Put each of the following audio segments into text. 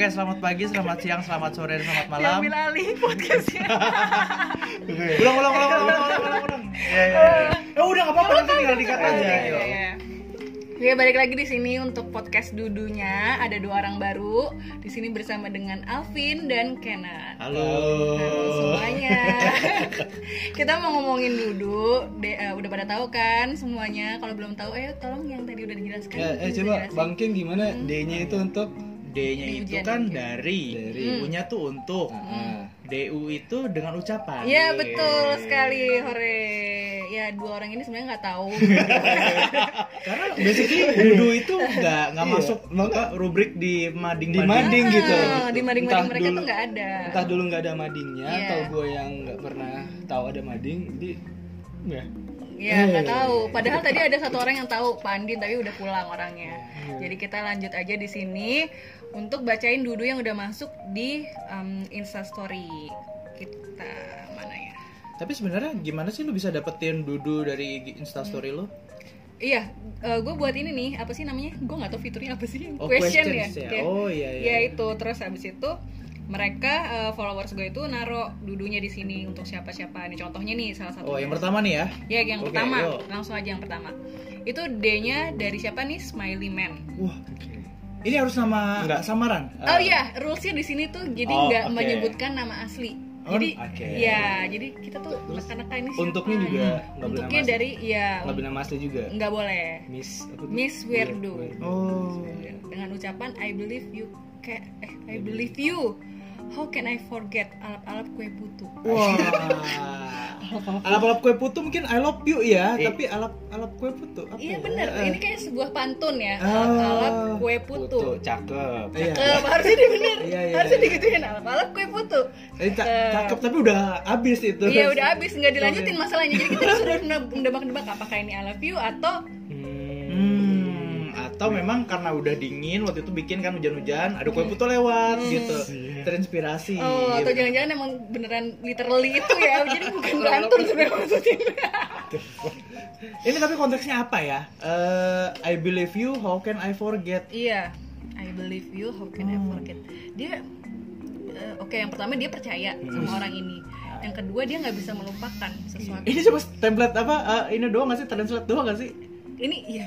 Oke, selamat pagi, selamat siang, selamat sore, dan selamat malam. Diambil alih podcastnya. Ulang, ulang, ulang, ulang, ulang, ulang, ulang. Ya, ya, ya. Udah nggak apa-apa, nanti tinggal dikat aja. Iya, iya. Oke, balik lagi di sini untuk podcast Dudunya. Ada dua orang baru di sini bersama dengan Alvin dan Kenan. Halo. Halo semuanya. Kita mau ngomongin Dudu. De- eh, udah pada tahu kan semuanya? Kalau belum tahu, ayo tolong yang tadi udah dijelaskan. Ya, eh coba. Bang King gimana D-nya itu untuk D-nya itu kan ujian. dari, Dari. U-nya tuh untuk, Ah, DU itu dengan ucapan. Iya betul sekali, hore. Ya dua orang ini sebenarnya nggak tahu. Karena basically Dudu itu nggak nggak Iya, masuk maka- apa, rubrik di mading di mading gitu. Ah, di mading-mading Entah mereka dulu- tuh nggak ada. Entah dulu nggak ada madingnya Iya. atau gue yang nggak pernah tahu ada mading, jadi ya. Iya nggak tahu. Padahal tadi ada satu orang yang tahu Pak Andin tapi udah pulang orangnya. Jadi kita lanjut aja di sini untuk bacain dudu yang udah masuk di um, Instastory kita mana ya? Tapi sebenarnya gimana sih lu bisa dapetin Dudu dari Instastory lu? Iya, gue buat ini nih apa sih namanya? Gue nggak tahu fiturnya apa sih? Oh, Question ya. ya. Oh, iya, iya, Ya iya. itu terus habis itu mereka uh, followers gue itu naro dudunya di sini untuk siapa-siapa. Nih contohnya nih salah satu. Oh, yang pertama nih ya. Ya yang Oke, pertama, yuk. langsung aja yang pertama. Itu D-nya dari siapa nih? Smiley Man. Wah. Ini harus nama Enggak. samaran. Oh iya, rulesnya di sini tuh jadi Oh, nggak oke. menyebutkan nama asli. Oh, Jadi oke. ya, jadi kita tuh neka-neka ini siapa? Untuknya juga nggak boleh Untuknya nama dari ya nggak boleh nama asli juga. nggak boleh. Miss? Miss Weirdo. Oh. Dengan ucapan I believe you can eh I believe you. How can I forget alap-alap kue putu? Wah. Alap-alap kue putu mungkin I love you ya, Eh. tapi alap alap kue putu apa Iya ya? bener, Eh, ini kayak sebuah pantun ya. Ah. Alap-alap kue putu. Putu, cakep. Iya. Eh, harusnya dia bener, Iya, iya, harusnya iya. digituin alap-alap kue putu. Tadi ca- Eh. cakep tapi udah habis itu. Iya udah habis nggak dilanjutin masalahnya. Jadi kita sudah mendebak-debak apakah ini I love you atau Hmm. Hmm, atau memang karena udah dingin waktu itu bikin kan hujan-hujan, ada kue putu lewat gitu. Terinspirasi. Hmm. oh atau gitu. jangan-jangan emang beneran literally itu ya. Jadi bukan pantun sebenarnya maksudnya. Ini tapi konteksnya apa ya? Eh, I believe you, how can I forget? Iya, I believe you, how can I forget? Dia eh, oke yang pertama dia percaya sama orang ini. Yang kedua dia nggak bisa melupakan sesuatu. Ini coba template apa? eh, ini doang gak sih? Translate doang gak sih? Ini iya.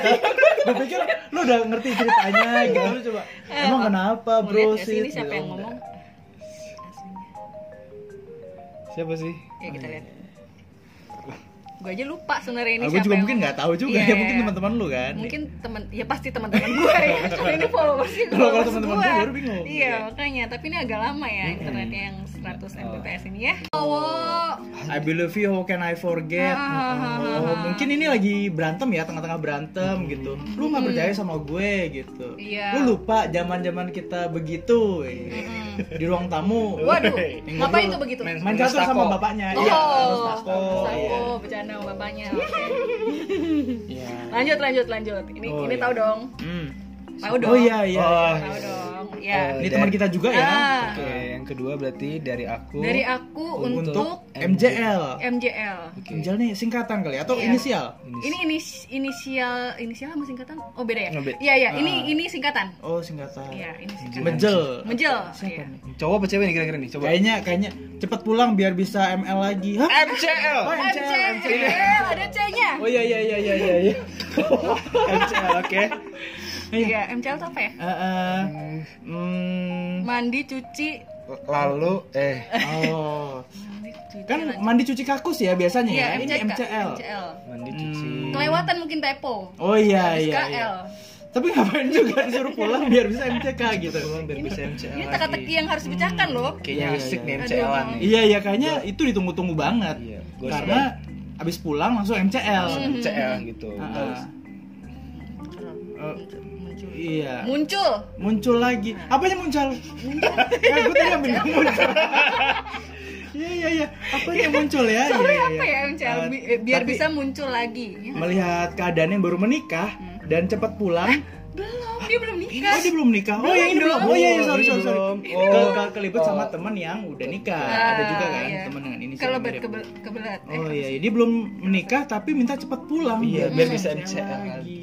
Gue pikir lu udah ngerti ceritanya gitu. Lu coba. Emang kenapa, bro? sih ini siapa Gitu. yang ngomong? Siapa sih? Ya kita lihat. Gue aja lupa sebenarnya ini Ah, gue siapa juga yang mungkin nggak tahu juga Iya. ya mungkin teman-teman lu kan. mungkin teman ya pasti teman-teman gue ya karena ini followersnya Kalau- kalau followers teman-teman gua. gue baru bingung. iya makanya tapi ini agak lama ya internetnya yang 100 mbps ini ya oh I believe you, how can I forget? Oh, mungkin ini lagi berantem ya, tengah-tengah berantem gitu. Lu nggak percaya sama gue gitu. Iya. Lu lupa zaman-zaman kita begitu eh, di ruang tamu. waduh ngapain tuh begitu Main catur sama bapaknya. Iya, oh. Iya. oh bercanda sama bapaknya oke Iya. lanjut lanjut lanjut ini Oh, ini iya. tahu dong Hmm. tahu dong Oh iya iya. Oh, iya. tahu dong ya Ini teman kita juga ya. Ah. Oke, yang kedua berarti dari aku. dari aku Untuk untuk MJL. MJL MJL nih singkatan kali ya? atau Iya. inisial? ini inis inisial inisial sama singkatan oh beda ya Oh, beda. iya iya Ah. ini ini singkatan Oh singkatan. iya ini singkatan Mejel. Mejel Siapa iya. nih? Cowok apa cewek nih kira-kira nih? Coba. Kayaknya kayaknya cepet pulang biar bisa ML lagi. Hah? MCL. Oh, MCL. MCL ada C-nya Oh iya iya iya iya iya. iya. MCL, oke. Iya MCL itu apa ya Eh, eh, hmm, mandi cuci Lalu eh oh. mandi cuci Kan lanjut. mandi cuci kakus ya biasanya iya ya. Ini MCK MCL. MCL mandi cuci. Hmm. kelewatan mungkin typo Oh iya Habis iya. KL iya. Tapi ngapain juga disuruh pulang biar bisa MCK gitu. biar bisa MCL. ini teka-teki yang harus dipecahkan loh Kayaknya Iya, asik iya. nih nih. Iya iya kayaknya itu ditunggu-tunggu banget. Iya, gua Karena abis pulang langsung MCL. MCL gitu. Ah. Eh, muncul iya. muncul Muncul lagi. Apanya muncul? ya, gue tadi ambil yang muncul. Iya iya iya. Apanya yang muncul ya? Iya, Soalnya iya, apa iya. ya Eh, Bi- eh, biar tapi bisa muncul lagi ya. melihat keadaan yang baru menikah dan cepat pulang. belum dia belum nikah Oh dia belum nikah. Oh yang ini belum. dong. Oh iya iya, sorry sorry sorry. Ke, Oh. ke- kelibet sama teman yang udah nikah. Ah, Ada juga kan iya. teman dengan ini. kalau ber kebel- kebelat eh. Oh iya, iya, dia belum menikah tapi minta cepat pulang. Iya, biar bisa MCL lagi.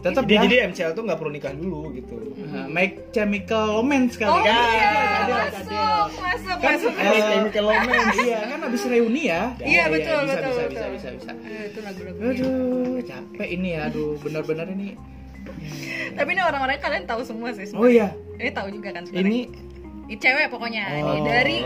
Tetap jadi, ya. jadi MCL tuh nggak perlu nikah dulu gitu Nah, make chemical romance kali Oh kan iya, Ada, masuk, masuk, kan masuk. eh, chemical romance. iya kan abis reuni ya Iya, betul, bisa, betul, bisa, betul. bisa bisa bisa Eh, itu lagu-lagunya. aduh capek ini ya aduh benar-benar ini Tapi ini orang-orang kalian tahu semua sih. oh sebenarnya. iya Ini tahu juga kan sebenarnya. ini Ini cewek pokoknya. Ini Oh. dari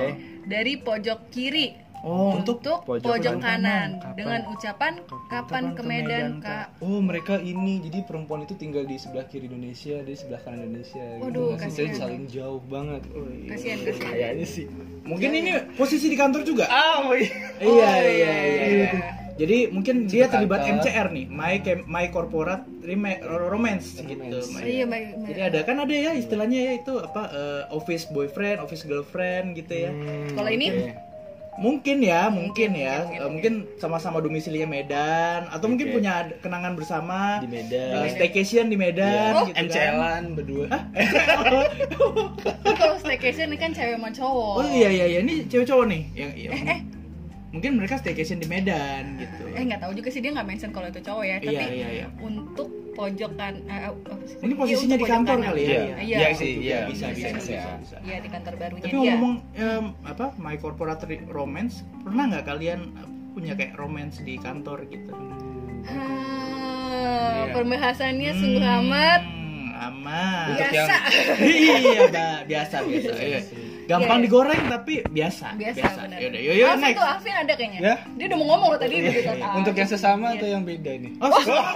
dari pojok kiri oh untuk untuk pojok pojok, kanan. kanan, Kapan? dengan ucapan kapan, ke Medan, Kak. Oh mereka ini jadi perempuan itu tinggal di sebelah kiri Indonesia, di sebelah kanan Indonesia. Waduh, gitu. kasihan. Jadi saling jauh banget. Oh, iya. Kasihan, kasihan. Kayaknya sih. mungkin ini posisi di kantor juga Ah, oh, iya. iya iya iya, iya. iya. jadi mungkin dia terlibat kantor. MCR nih my Cam- my corporate Rema- romance gitu Romance. My- Iya, baik. baik. jadi ada kan ada ya istilahnya ya itu apa eh, office boyfriend office girlfriend gitu ya Hmm, Kalau ini? Mungkin ya mungkin, ya mungkin, Eh, mungkin sama-sama domisilinya Medan atau mungkin Oke. punya kenangan bersama di Medan. eh, staycation di Medan Oh, gitu kan MCL-an berdua. Kalau staycation ini kan cewek sama cowok. oh iya iya iya ini cewek cowok nih yang iya. Mungkin mereka staycation di Medan gitu Eh nggak tahu juga sih dia nggak mention kalau itu cowok ya. Tapi iya iya iya untuk pojokan eh, sih? ini Iya, posisinya di kantor kanan. kali ya Iya, Iya. iya sih, Juga iya. bisa bisa bisa, bisa. Iya di kantor barunya Tapi dia. ngomong em, apa my corporate romance pernah nggak kalian punya kayak romance di kantor gitu? Hmm, Iya. Pembahasannya sungguh amat Hmm, aman. Untuk biasa. iya, Mbak. biasa biasa. Iya. Gampang Iya. digoreng tapi biasa. Biasa, benar. Yaudah, Alvin next. tuh Alvin ada kayaknya. Ya. Dia udah mau ngomong loh tadi begitu. iya. Ah, Untuk yang sesama Iya. atau yang beda nih? Oh, sesama,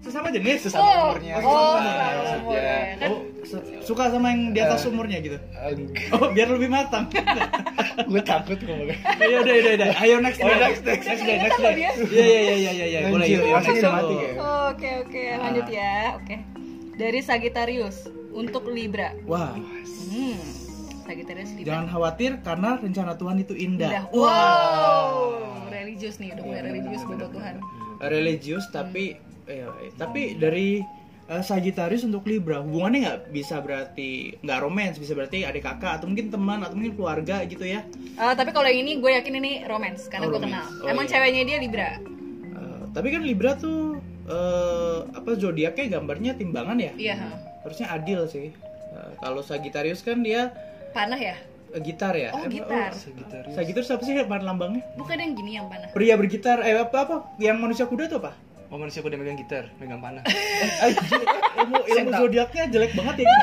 sesama jenis. Sesama Oh, umurnya. oh, Sesama sesama maksudnya. umurnya. Kan Oh, su- suka sama yang di atas umurnya gitu. Enggak. Oh, biar lebih matang. Gue takut ngomong. Ya udah, udah, udah. Ayo next, Oh, next, next, next next. next. Iya, iya, iya, iya, iya, iya. Boleh yuk, ya? Oh, Oke oke lanjut ya. Oke. Dari Sagittarius untuk Libra. Wah, Hmm. Sagittarius Libra. jangan khawatir karena rencana Tuhan itu indah. Udah. Wow. Religius nih, udah mulai religius bawa Tuhan. religius tapi eh, tapi dari eh, Sagittarius untuk Libra hubungannya nggak bisa berarti nggak romance bisa berarti adik kakak atau mungkin teman atau mungkin keluarga gitu ya Eh, tapi kalau yang ini gue yakin ini romance karena Oh, gue romance. kenal. Oh, Emang iya. ceweknya dia Libra. Eh, tapi kan Libra tuh eh, apa zodiaknya gambarnya timbangan ya Iya. ha. harusnya adil sih Eh, kalau Sagittarius kan dia Panah ya? eh, gitar ya Oh, Eh, gitar. Sagittarius. Sagittarius apa sih pan lambangnya Bukan yang gini yang panah. pria bergitar eh apa apa yang manusia kuda tuh apa Oh manusia udah megang gitar, megang panah. Anjir, ilmu ilmu Senta. zodiaknya jelek banget ya ya.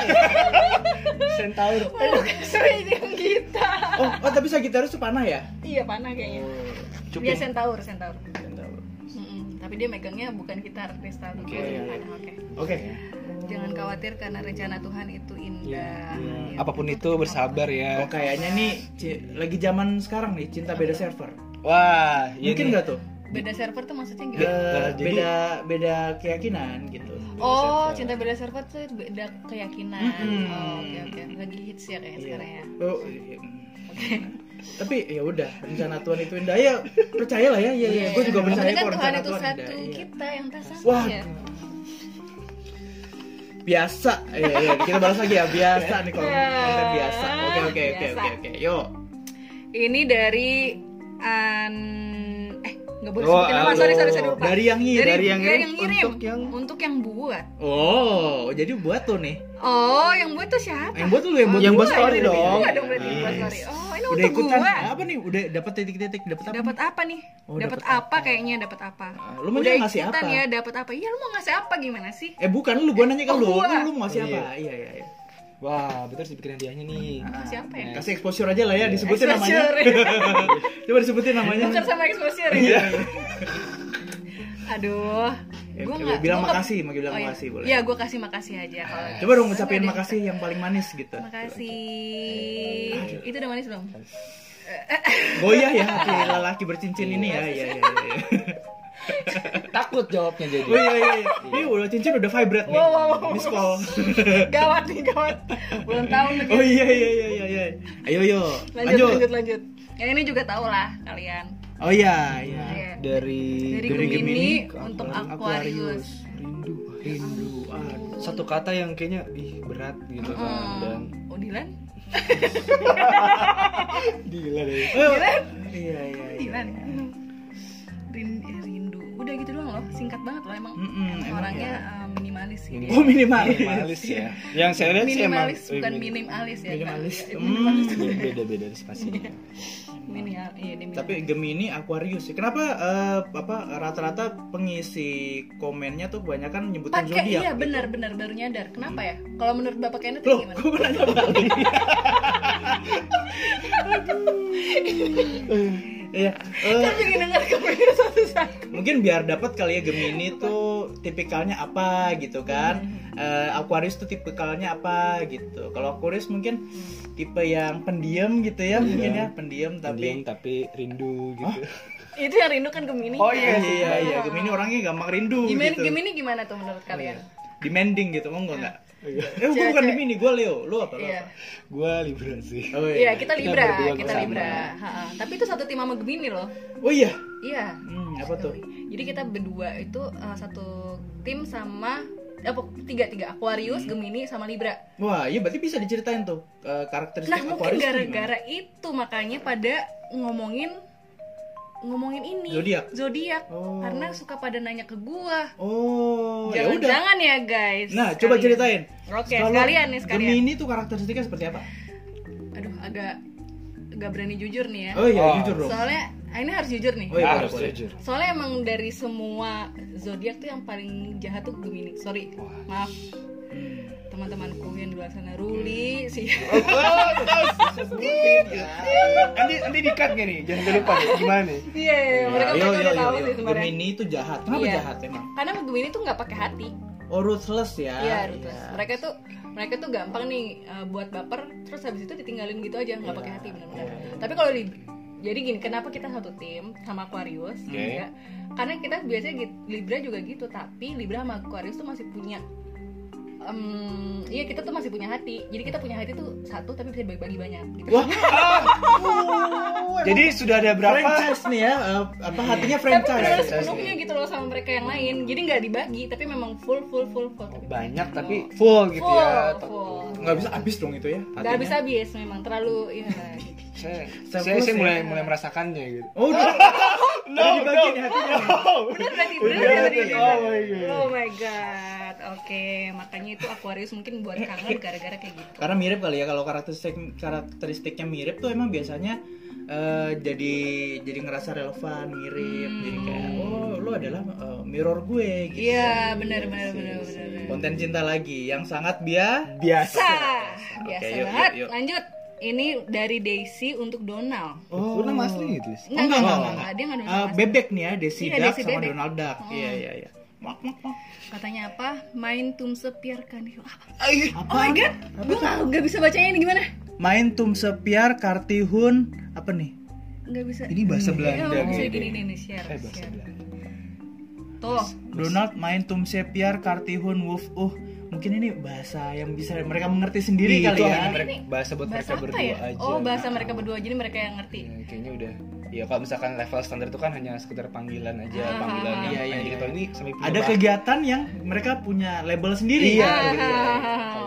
Centaur. Oh, sering yang gitar. oh, oh tapi Sagittarius tuh panah ya Iya panah kayaknya. Dia Cuping. centaur, centaur. Centaur. Tapi dia megangnya bukan gitar kristal gitu. Oke. Panah, Oke. oke Jangan khawatir karena rencana Tuhan itu indah. Iya. Ya, Apa pun itu bersabar Oh ya. kayaknya nih lagi zaman sekarang nih cinta beda server. Wah, iya Mungkin nggak tuh? Beda server tuh maksudnya gimana? Nah, jadi- beda beda keyakinan gitu. Oh, server. cinta beda server tuh beda keyakinan. Mm-mm. Oh, oke oke. Lagi hits ya kayaknya Iya. sekarang ya. Oh, iya. Tapi ya udah rencana Tuhan itu indah ya percayalah ya ya ya. Gue juga percaya kan kok Tuhan rencana itu Tuhan satu, indah. Iya. kita yang tak sama Wah. ya. Biasa. Iya iya kita balas lagi ya biasa nih kalau konten biasa. Oke oke oke oke oke. Yuk. Ini dari an nggak boleh Oh, sebutin nama halo. sorry sorry sorry lupa. Dari yang ngirim. dari, Dari yang ngirim. yang ngirim Untuk yang- untuk yang buat. Oh, jadi buat tuh nih. Oh, yang buat tuh siapa? Yang buat tuh lu yang buat Yang buat story ini. dong. Berarti buat Yes. story. Oh, ini Udah untuk ikutan gua. apa nih? Udah dapat titik-titik dapat apa? Dapat apa nih? Oh, dapat apa kayaknya? Dapat apa? Ah, lu mau Udah ngasih ikutan apa? ya, dapat apa? Iya, lu mau ngasih apa gimana sih? Eh bukan lu, gua nanya ke Oh, lu. Lu, mau ngasih Oh, apa? iya. Iya iya iya. Wah, betul sih pikiran dianya nih. Ngasih apa ya? Kasih exposure aja lah ya, disebutin namanya. Exposure. Coba disebutin namanya. Bukan sama exposure Iya. ya? Aduh, Ya, gua coba nggak bilang gua makasih, mau bilang Oh, iya. makasih boleh. Iya, gua kasih makasih aja kalau. Coba dong ngucapin makasih yang paling manis gitu. Makasih. Itu udah manis belum? Goyah ya hati lelaki bercincin ini ya. Iya iya iya. Takut jawabnya jadi. Oh iya iya. iya. Ini udah cincin udah vibrate nih. Wow, wow, wow. Miss call. gawat nih, gawat. Belum tahu lagi. Oh iya iya iya iya iya. Ayo yo. Lanjut, lanjut, lanjut. Yang ini juga tahu lah kalian. Oh iya iya. Iya. Dari Dari Gemini Gemini untuk Aquarius. Aquarius. rindu. Rindu. Aduh. Satu kata yang kayaknya ih berat gitu kan dan Hmm. Oh, Dilan? Iya iya iya. iya. Dilan. Udah gitu doang loh singkat banget loh emang, Mm-mm, emang emang orangnya uh, minimalis gitu Oh minimalis. minimalis ya yang saya lihat sih emang minimalis bukan minimalis ya Minimalis. Kak. Hmm. beda beda spasinya Mini, iya, minimalis. Tapi Gemini Aquarius sih. Kenapa eh, apa rata-rata pengisi komennya tuh kebanyakan nyebutin pakai zodiak? iya gitu? benar benar baru nyadar kenapa ya kalau menurut bapak Kenneth Loh, gimana gue nanya balik. Iya, eh, pengen satu-satu mungkin biar dapat kali ya Gemini tuh tipikalnya apa gitu kan. Eh, Aquarius tuh tipikalnya apa gitu. Kalau Aquarius mungkin tipe yang pendiam gitu ya, mungkin ya pendiam Pendiam tapi tapi rindu gitu. Itu yang rindu kan Gemini? Oh, iya iya. iya Gemini orangnya gampang rindu Gemini, gitu. Gemini gimana tuh menurut kalian? Demanding gitu, mau enggak enggak? Iya. Eh, gue bukan Gemini, gue Leo. Lu apa? Lu iya apa? gue libra sih Oh iya kita Kita Libra berdua kita sama. Libra Ha-ha. tapi itu satu tim sama Gemini loh Oh iya. iya Hmm, apa tuh? jadi kita berdua itu uh, satu tim sama apa tiga tiga Aquarius Gemini sama Libra Wah, iya berarti bisa diceritain tuh eh, karakteristik nah mungkin Aquarius tuh gara-gara itu makanya pada ngomongin ngomongin ini Zodiak? zodiak Oh. karena suka pada nanya ke gua? Oh, ya udah. jangan-jangan ya guys Nah, coba Sekalian. ceritain. oke Kalau sekalian nih sekalian Gemini tuh karakteristiknya seperti apa? aduh agak agak berani jujur nih ya Oh iya, Oh. jujur dong. soalnya ah, ini harus jujur nih Oh iya, harus boleh. jujur soalnya emang dari semua zodiak tuh yang paling jahat tuh Gemini sorry maaf. Teman-temanku yang di luar sana Ruli sih. Nanti nanti dikat gak nih? Jangan lupa nih gimana nih? Iya mereka Yo, mereka yo, udah yo, tahu sih sebenarnya Gemini itu jahat. Kenapa Iya. jahat emang? karena Gemini tuh nggak pakai hati. Oh, ruthless ya. iya ruthless. Mereka tuh mereka tuh gampang nih uh, buat baper terus habis itu ditinggalin gitu aja nggak pakai hati benar-benar tapi kalau di jadi gini kenapa kita satu tim sama Aquarius Oke. juga karena kita biasanya gitu, Libra juga gitu tapi Libra sama Aquarius tuh masih punya em, iya kita tuh masih punya hati. Jadi kita punya hati tuh satu tapi bisa dibagi-bagi banyak gitu. Wah, jadi sudah ada berapa? Franchise nih ya. eh, apa hatinya tapi benar franchise. sepenuhnya gitu loh sama mereka yang lain. Jadi nggak dibagi tapi memang full full full full. Tapi banyak tapi full gitu full ya full. Nggak bisa habis dong itu ya. nggak bisa habis memang terlalu ya saya Saya saya, saya mulai ya. mulai merasakannya gitu. Oh, dibagi nih hatinya. nih. bener berarti bener Udah, berarti oh my God. oh my god oke makanya itu Aquarius mungkin buat kangen gara-gara kayak gitu Karena mirip kali ya kalau karakteristik karakteristiknya mirip tuh emang biasanya eh, jadi jadi ngerasa relevan, mirip. Jadi kayak oh lu adalah eh, mirror gue gitu. iya benar benar benar benar. Konten cinta lagi yang sangat biasa. biasa Sah. biasa Oke, yuk, banget yuk, yuk. lanjut ini dari Daisy untuk Donald Oh, nama asli gitu Enggak, enggak, enggak, enggak, dia enggak ada Eh, nama asli. bebek nih ya, Desi Iya, Duck Desi sama bebek. Donald Duck. Iya, iya, iya. Mak, mak, mak. Katanya apa? Main tumse piarkan apa? Apa? Oh my god, gue nggak nggak bisa bacanya ini gimana? Main tum sepiar kartihun apa nih? Nggak bisa. ini bahasa Belanda Ya, bisa gini nih, nih share. eh bahasa share. Belanda Tuh, Donald main tum sepiar kartihun woof uh. Mungkin ini bahasa yang bisa mereka mengerti sendiri Iya, kali itu ya. mereka, Ini bahasa buat bahasa mereka berdua ya? aja Oh, bahasa mereka berdua jadi mereka yang ngerti. Ya, kayaknya udah ya kalau misalkan level standar itu kan hanya sekedar panggilan aja Ah, panggilan yang iya, iya, kayak iya. gitu ini sampai Ada bah- kegiatan yang mereka punya label sendiri. Iya, Ah, gitu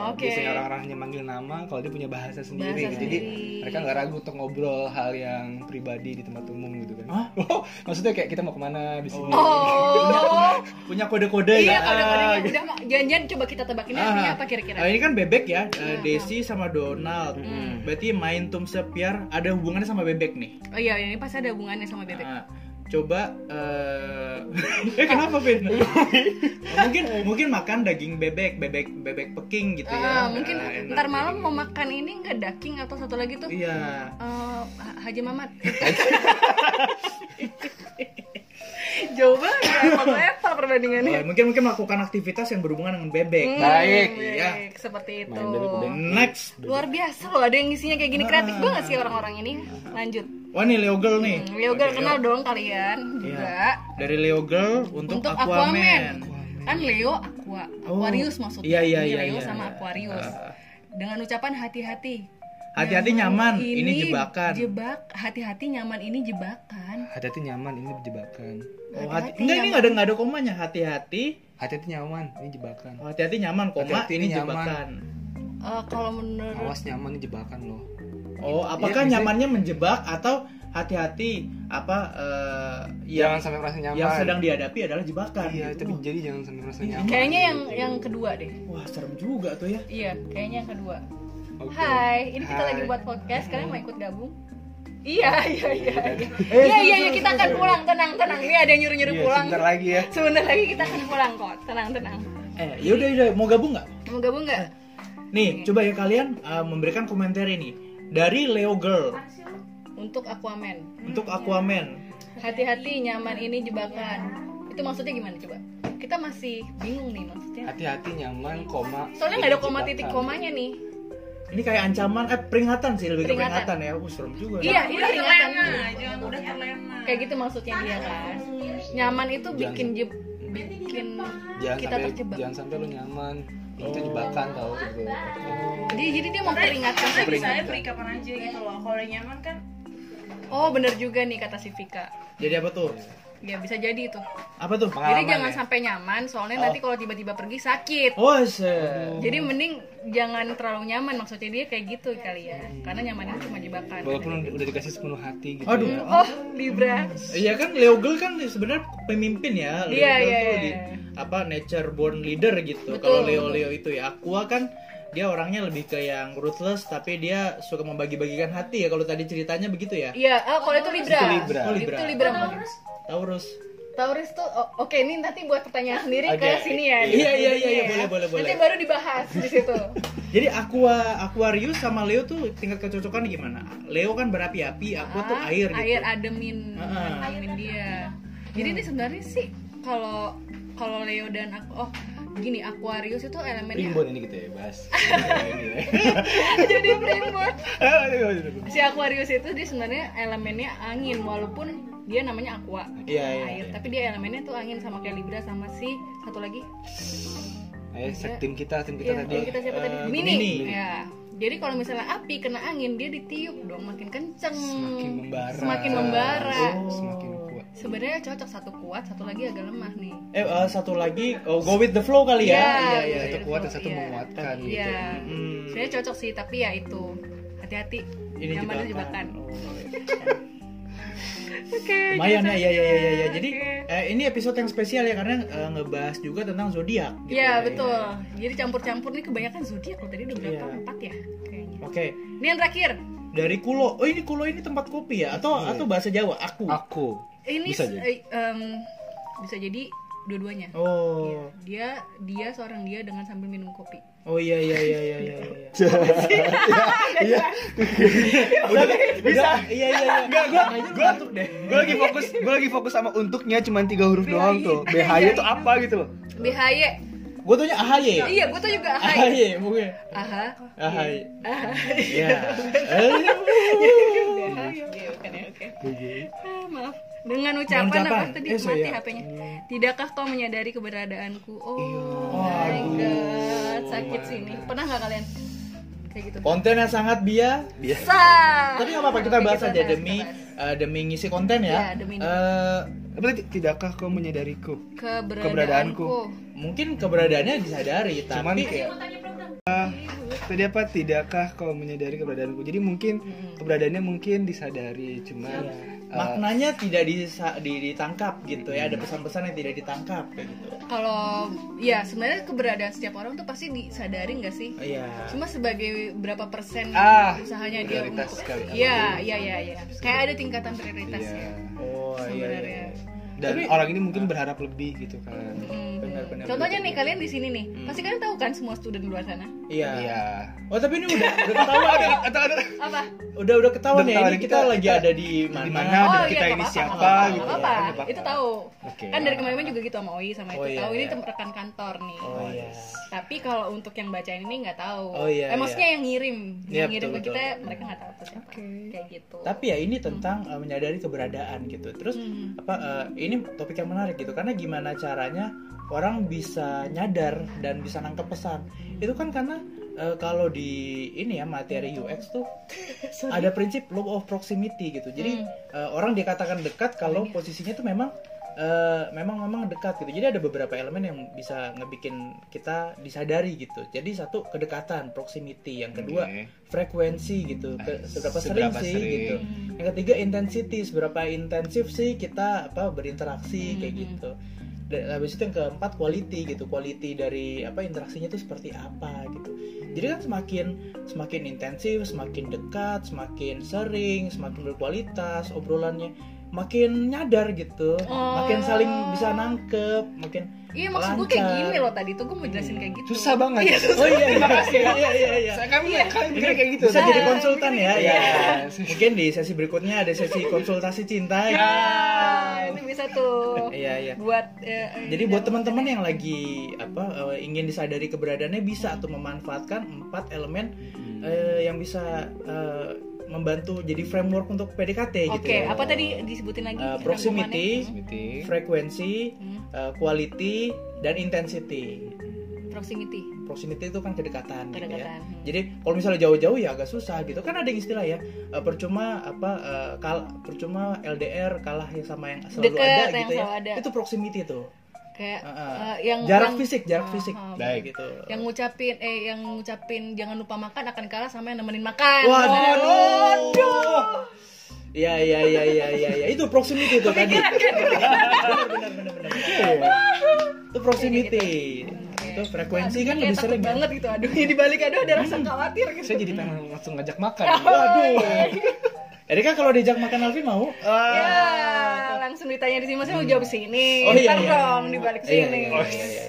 ah, Kalau oke. biasanya orang-orang hanya manggil nama, kalau dia punya bahasa sendiri. Bahasa gitu. Jadi sendiri. mereka nggak ragu untuk ngobrol hal yang pribadi di tempat umum gitu kan. Hah? Oh, maksudnya kayak kita mau ke mana di sini. Oh, Punya kode-kode iya ya. kode-kodenya udah mak- jangan-jangan coba kita tebakin Ah, artinya apa kira-kira? ah, ini kan bebek ya, eh, Desi sama Donald. Hmm. Berarti main tum sepiar ada hubungannya sama bebek nih. Oh iya, ini pasti ada hubungannya sama bebek. Nah, coba eh eh kenapa Vin? mungkin mungkin makan daging bebek, bebek bebek peking gitu ya. Ah, mungkin enak ntar gitu. malam mau makan ini nggak daging atau satu lagi tuh Iya. eh, Ha- Haji Mamat. Jauh banget ya, level perbandingannya. Oh, mungkin mungkin melakukan aktivitas yang berhubungan dengan bebek. Hmm, Baik, iya. baik, seperti itu. Main bebek udah. Next. Luar biasa loh, ada yang isinya kayak gini kreatif banget sih orang-orang ini. Lanjut. Wah nih Leo Girl nih. Hmm, Leo Girl Oke, kenal yuk. dong kalian juga. Iya. Dari Leo Girl untuk, Untuk Aquaman. Aquaman. Kan Leo Aqua, Oh. Aquarius maksudnya. Iya, iya, Ini iya, Leo iya, sama iya. Aquarius. Ah. Dengan ucapan hati-hati. Hati-hati nyaman, ini jebakan. Jebak, hati-hati nyaman ini jebakan. Hati-hati nyaman ini jebakan. Oh, hati, Hati-hati enggak ini enggak ada enggak ada komanya. Hati-hati. Hati-hati nyaman ini jebakan. Oh, hati-hati nyaman koma Hati-hati ini nyaman. jebakan. Eh, kalau menurut Awas nyaman ini jebakan loh. Oh, apakah bisa. nyamannya menjebak atau hati-hati apa eh, Jangan yang sampai merasa nyaman. yang sedang dihadapi adalah jebakan. Iya, gitu. tapi jadi jangan sampai merasa nyaman. Kayaknya yang yang kedua deh. Wah serem juga tuh ya. Iya, kayaknya yang kedua. Oke. Hai, ini kita Hai. lagi buat podcast. Kalian mau ikut gabung? Iya, iya, iya. Iya, Eh, iya, iya, iya, kita akan pulang. Tenang, tenang. Ini ada yang nyuruh-nyuruh Iya, pulang. sebentar lagi ya. Sebentar lagi kita akan pulang kok. Tenang, tenang. Eh yaudah yaudah mau gabung nggak? Mau gabung nggak? Nih coba ya kalian uh, memberikan komentar ini dari Leo Girl Untuk Aquaman. untuk Aquaman. Hati-hati, nyaman ini jebakan. Itu maksudnya gimana coba? Kita masih bingung nih maksudnya. Hati-hati nyaman, koma. Soalnya nggak ada koma titik komanya nih. Ini kayak ancaman eh peringatan sih lebih ke Peringatan. peringatan ya. Uh, serem juga. Iya, ini peringatan. jangan udah terlena Kayak gitu maksudnya dia kan. Nyaman itu Jangan- bikin jeb bikin Jangan kita sampai terjebak. jangan sampai lu nyaman. Itu jebakan tau gitu. Jadi jadi dia mau peringatkan Karena saya. misalnya beri kapan aja gitu loh kalau nyaman kan Oh, bener juga nih kata si Vika. Jadi apa tuh? Ya bisa jadi itu. Apa tuh? Jadi Pengalaman jangan ya? sampai nyaman soalnya nanti kalau tiba-tiba pergi sakit. Oh, se. Jadi mending jangan terlalu nyaman maksudnya dia kayak gitu kali ya. Karena nyaman itu cuma jebakan. Walaupun udah dikasih sepenuh hati gitu. Aduh. ya. Oh, Libra. Iya kan Leo Girl kan sebenarnya pemimpin ya. Leo Iya, Girl iya, tuh iya. di apa nature born leader gitu. Kalau Leo. Leo itu ya Aqua kan dia orangnya lebih ke yang ruthless tapi dia suka membagi-bagikan hati ya kalau tadi ceritanya begitu ya. Iya, oh kalau itu Libra. Itu Libra. Oh, Libra. Itu Libra. Mbak. Taurus. Taurus tuh oh, oke ini nanti buat pertanyaan sendiri Oke. ke sini ya. Iya, iya, iya, iya, Ya. boleh, boleh, boleh. Nanti baru dibahas di situ. Jadi Aqua Aquarius sama Leo tuh tingkat kecocokan gimana? Leo kan berapi-api, Aqua tuh Ah, air gitu. air ademin Ah. ademin dia jadi ini sebenarnya sih kalau kalau Leo dan aku oh gini Aquarius itu elemennya Primbon ini gitu ya, bahas. jadi primbon si Aquarius itu dia sebenarnya elemennya angin walaupun dia namanya aqua Iya, iya. air tapi dia elemennya tuh angin sama kayak Libra sama si satu lagi Ayo, tim kita, tim kita Iya, tadi. kita siapa tadi Eh, Mini. Gemini. ya jadi kalau misalnya api kena angin dia ditiup dong makin kenceng Semakin membara. semakin membara Oh. Semakin. Sebenarnya cocok satu kuat satu lagi agak lemah nih Eh eh, satu lagi oh, go with the flow kali ya. Iya, Iya iya. Satu iya. kuat dan satu Iya. menguatkan gitu. Iya. Hmm. Sebenarnya cocok sih, tapi ya itu hati-hati. Ini Nyaman itu jebakan. jebakan. Oh, iya. Oke. Lumayan ya, ya, ya, ya, ya, ya. Jadi Oke. eh, ini episode yang spesial ya karena eh, ngebahas juga tentang zodiak. gitu Iya ya. betul. Jadi campur-campur nih kebanyakan zodiak loh tadi udah berapa? Iya. Empat ya kayaknya. Oke, Ini yang terakhir. dari Kulo. Oh ini Kulo ini tempat kopi ya? Atau Iya. atau bahasa Jawa? Aku. Aku. Ini Bisa jadi. eh, em, bisa jadi dua-duanya. Oh. Dia dia seorang dia dengan sambil minum kopi. Oh iya iya iya iya iya. iya. Iya. Udah bisa. Iya iya iya. Enggak gua gua tuh deh. Gue lagi fokus, gue lagi fokus sama untuknya cuma tiga huruf doang tuh. BHY itu apa gitu loh? BHY. Gua tuhnya AHY. Iya, gue tuh juga AHY. AHY mungkin. Aha. AHY. AHY. Iya. Eh, Oke, oke, oke. Ah, maaf. Dengan ucapan, ucapan. apa tadi Eh, mati saya. HP-nya. Tidakkah kau menyadari keberadaanku? Oh Iya. my god, sakit sini. Pernah nggak kalian kayak gitu? Konten yang sangat bias. Biasa. Tapi nggak apa-apa kita bahas aja demi eh, demi ngisi konten ya. Iya, demi- Eh, tadi? Tidakkah kau menyadariku? keberadaanku. keberadaanku. mungkin keberadaannya disadari, Cuman tapi kayak Ah, tadi apa? Tidakkah kau menyadari keberadaanku? Jadi mungkin keberadaannya mungkin disadari, cuman maknanya tidak disa- di- ditangkap gitu ya. Ada pesan-pesan yang tidak ditangkap kayak gitu. Kalau ya sebenarnya keberadaan setiap orang tuh pasti disadari nggak sih? Iya. Cuma sebagai berapa persen Ah, usahanya dia untuk sekali. Iya, iya, iya, iya. Kayak ada tingkatan prioritasnya. iya. Oh iya. iya. Sebenarnya. Dan Tapi- orang ini mungkin berharap lebih gitu kan. Hmm. Benar, Contohnya nih kalian di sini nih, pasti kalian tahu kan semua student di luar sana. Iya. Iya. Oh tapi ini udah udah ketahuan ya. Atau ada Apa? Udah udah ketahuan ya. Ini kita, kita- lagi ada di mana? di mana, Oh, dan iya, kita ini siapa gitu ya. apa-apa. Itu tahu. Oke. Kan dari kemarin juga gitu sama Oi sama Oh, itu iya, tahu ini iya. rekan kantor nih. Oh iya. Tapi kalau untuk yang bacain ini nggak tahu. Oh, iya, Eh, maksudnya yang ngirim, yang ngirim ke kita mereka nggak tahu tuh siapa. Kayak gitu. Tapi ya ini tentang uh, menyadari keberadaan gitu. Terus Hmm. apa uh, ini topik yang menarik gitu karena gimana caranya orang bisa nyadar dan bisa nangkep pesan. Itu kan karena uh, kalau di ini ya materi UX tuh ada prinsip law of proximity gitu. Jadi Hmm. uh, orang dikatakan dekat kalau posisinya tuh memang eh, memang memang dekat gitu. Jadi ada beberapa elemen yang bisa ngebikin kita disadari gitu. Jadi satu kedekatan, proximity. Yang kedua Oke. frekuensi gitu. Ke- seberapa, sering seberapa sih sering. gitu. Yang ketiga intensity, seberapa intensif sih kita apa berinteraksi kayak gitu. Dan habis itu yang keempat quality gitu. Quality dari apa interaksinya itu seperti apa gitu. Jadi kan semakin semakin intensif, semakin dekat, semakin sering, semakin berkualitas obrolannya, makin nyadar gitu, makin saling bisa nangkep, makin Iya maksud gue kayak lancar. gini loh tadi tuh gue mau jelasin kayak gitu. Susah banget. Oh iya, iya, iya, iya, iya. Saya kami kami mikir kayak gitu. Bisa jadi konsultan ya, ya. Iya. Mungkin di sesi berikutnya ada sesi konsultasi cinta. ya. Ini bisa tuh. Iya, iya. Buat eh, eh, Jadi buat teman-teman yang lagi apa eh, ingin disadari keberadaannya bisa tuh memanfaatkan empat elemen eh, yang bisa eh, membantu jadi framework untuk PDKT gitu. Oke, ya. apa tadi disebutin lagi? Rangkumannya? proximity, Meeting. frekuensi, Hmm. eh, quality, dan intensity. Proximity. Proximity itu kan kedekatan, gitu ya. Kedekatan, hmm. Jadi kalau misalnya jauh-jauh ya agak susah gitu. Kan ada yang istilah ya, eh, percuma apa eh, kal percuma LDR kalah ya sama yang selalu Deket, ada yang gitu ya. ada. Itu proximity tuh. Kayak Heeh. eh, yang jarak yang- fisik, jarak Ah, fisik. ah. Baik. gitu. yang ngucapin eh yang ngucapin jangan lupa makan akan kalah sama yang nemenin makan. Waduh. Iya iya iya iya iya ya. itu proximity itu tadi. Benar benar benar benar. Iya. Itu proximity. Itu frekuensi kan lebih sering ya. banget gitu aduh di balik aduh ada rasa khawatir gitu. Saya jadi pengen langsung ngajak makan. Waduh. Erika kalau diajak makan Alvin mau? Ya, langsung ditanya di sini masih mau jawab sini. Oh, iya, iya. dong balik Iya, sini. iya, iya, iya.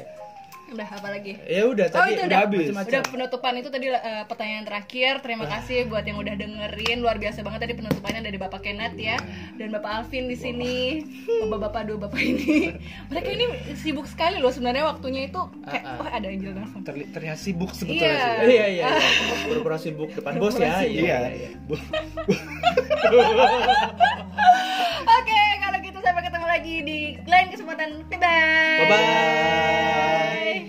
Udah apa lagi? Ya udah Oh tadi itu udah udah, habis. udah penutupan itu tadi eh, pertanyaan terakhir. Terima kasih buat yang udah dengerin. Luar biasa banget tadi penutupannya dari Bapak Kenneth ya dan Bapak Alvin di sini. Bapak-bapak dua bapak ini. Mereka ini sibuk sekali loh sebenarnya waktunya itu kayak Ah, ah. oh ada Angel Nelson. Terli- terlihat sibuk sebetulnya Iya. sih. Iya iya. iya. Pura-pura sibuk depan bos ya. Iya. Oke, kalau gitu sampai ketemu lagi di lain kesempatan. Bye bye. Bye bye.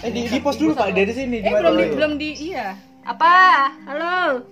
Eh di, di post dulu Pak dari sini Eh belum di belum di iya. Apa? Halo.